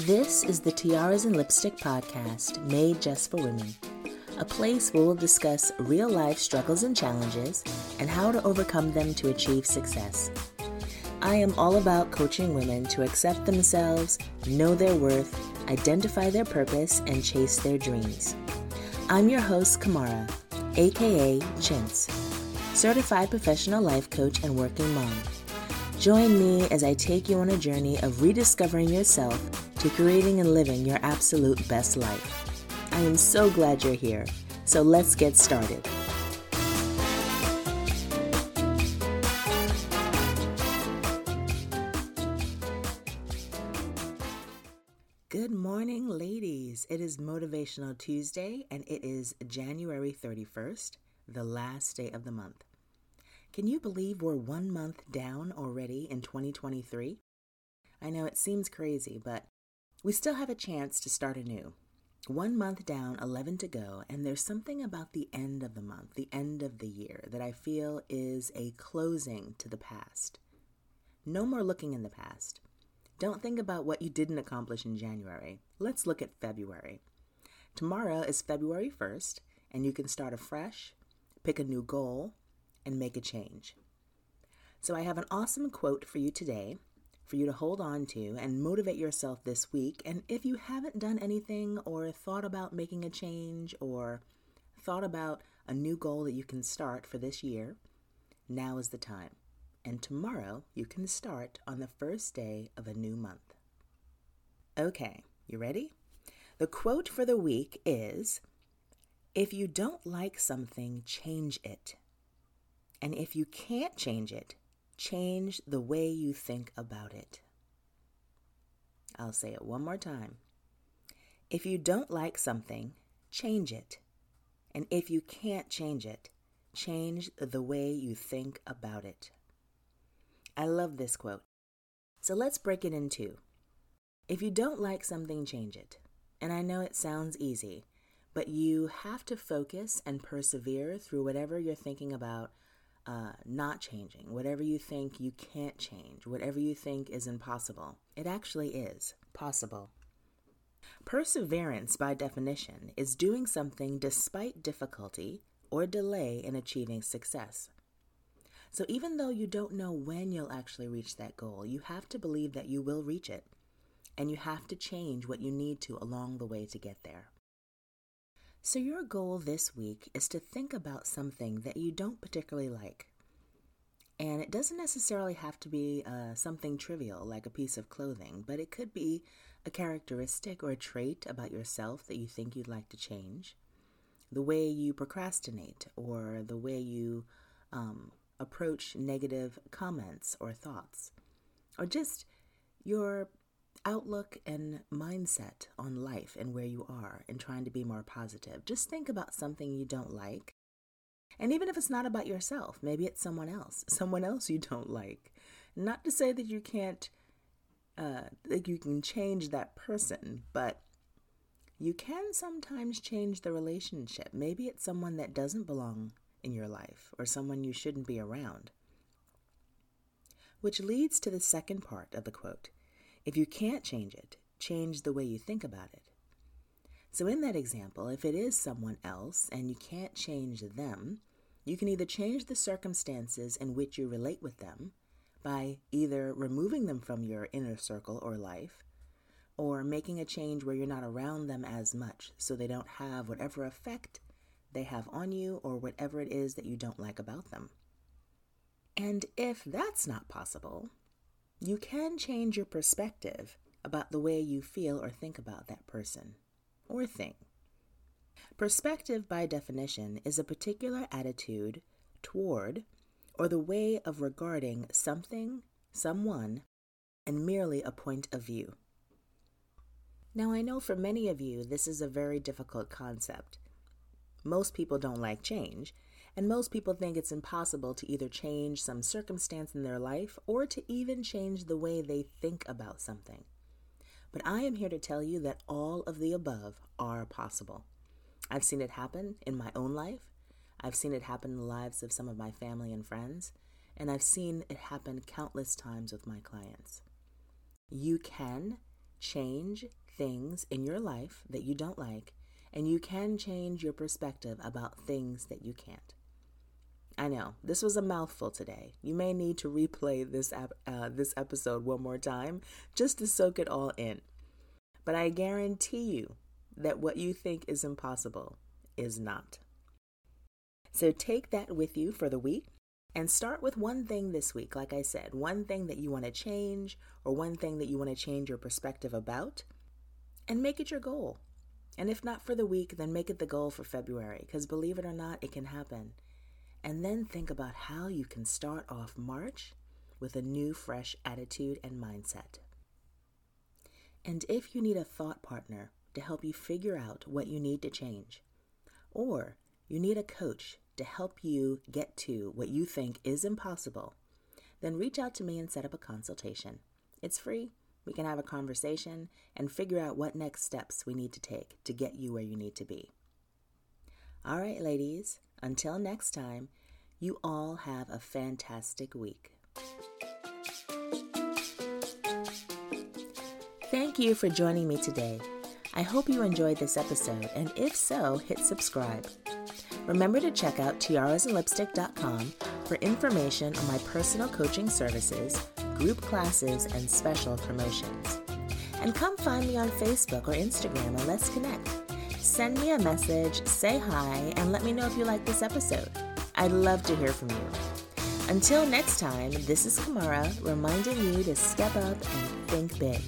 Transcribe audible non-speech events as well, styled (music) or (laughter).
This is the Tiaras and Lipstick podcast made just for women, a place where we'll discuss real life struggles and challenges and how to overcome them to achieve success. I am all about coaching women to accept themselves, know their worth, identify their purpose, and chase their dreams. I'm your host, Kamara, aka Chintz, certified professional life coach and working mom. Join me as I take you on a journey of rediscovering yourself to creating and living your absolute best life. I am so glad you're here. So let's get started. Good morning, ladies. It is Motivational Tuesday and it is January 31st, the last day of the month. Can you believe we're one month down already in 2023? I know it seems crazy, but we still have a chance to start anew. One month down, 11 to go, and there's something about the end of the month, the end of the year, that I feel is a closing to the past. No more looking in the past. Don't think about what you didn't accomplish in January. Let's look at February. Tomorrow is February 1st, and you can start afresh, pick a new goal, and make a change. So, I have an awesome quote for you today for you to hold on to and motivate yourself this week. And if you haven't done anything or thought about making a change or thought about a new goal that you can start for this year, now is the time. And tomorrow you can start on the first day of a new month. Okay, you ready? The quote for the week is If you don't like something, change it. And if you can't change it, change the way you think about it. I'll say it one more time. If you don't like something, change it. And if you can't change it, change the way you think about it. I love this quote. So let's break it in two. If you don't like something, change it. And I know it sounds easy, but you have to focus and persevere through whatever you're thinking about uh, not changing, whatever you think you can't change, whatever you think is impossible, it actually is possible. Perseverance, by definition, is doing something despite difficulty or delay in achieving success. So, even though you don't know when you'll actually reach that goal, you have to believe that you will reach it, and you have to change what you need to along the way to get there. So, your goal this week is to think about something that you don't particularly like. And it doesn't necessarily have to be uh, something trivial like a piece of clothing, but it could be a characteristic or a trait about yourself that you think you'd like to change. The way you procrastinate, or the way you um, approach negative comments or thoughts, or just your outlook and mindset on life and where you are and trying to be more positive. Just think about something you don't like. And even if it's not about yourself, maybe it's someone else, (laughs) someone else you don't like. Not to say that you can't, uh, that you can change that person, but you can sometimes change the relationship. Maybe it's someone that doesn't belong in your life or someone you shouldn't be around. Which leads to the second part of the quote if you can't change it, change the way you think about it. So, in that example, if it is someone else and you can't change them, you can either change the circumstances in which you relate with them by either removing them from your inner circle or life, or making a change where you're not around them as much so they don't have whatever effect they have on you or whatever it is that you don't like about them. And if that's not possible, you can change your perspective about the way you feel or think about that person or thing. Perspective, by definition, is a particular attitude toward or the way of regarding something, someone, and merely a point of view. Now, I know for many of you this is a very difficult concept. Most people don't like change, and most people think it's impossible to either change some circumstance in their life or to even change the way they think about something. But I am here to tell you that all of the above are possible. I've seen it happen in my own life. I've seen it happen in the lives of some of my family and friends. And I've seen it happen countless times with my clients. You can change things in your life that you don't like, and you can change your perspective about things that you can't. I know this was a mouthful today. You may need to replay this uh, this episode one more time just to soak it all in. But I guarantee you that what you think is impossible is not. So take that with you for the week and start with one thing this week. Like I said, one thing that you want to change or one thing that you want to change your perspective about and make it your goal. And if not for the week, then make it the goal for February because believe it or not, it can happen and then think about how you can start off March with a new, fresh attitude and mindset. And if you need a thought partner to help you figure out what you need to change, or you need a coach to help you get to what you think is impossible, then reach out to me and set up a consultation. It's free. We can have a conversation and figure out what next steps we need to take to get you where you need to be. All right, ladies, until next time, you all have a fantastic week. Thank you for joining me today. I hope you enjoyed this episode, and if so, hit subscribe. Remember to check out tiarasandlipstick.com for information on my personal coaching services, group classes, and special promotions. And come find me on Facebook or Instagram and let's connect. Send me a message, say hi, and let me know if you like this episode. I'd love to hear from you. Until next time, this is Kamara reminding you to step up and think big.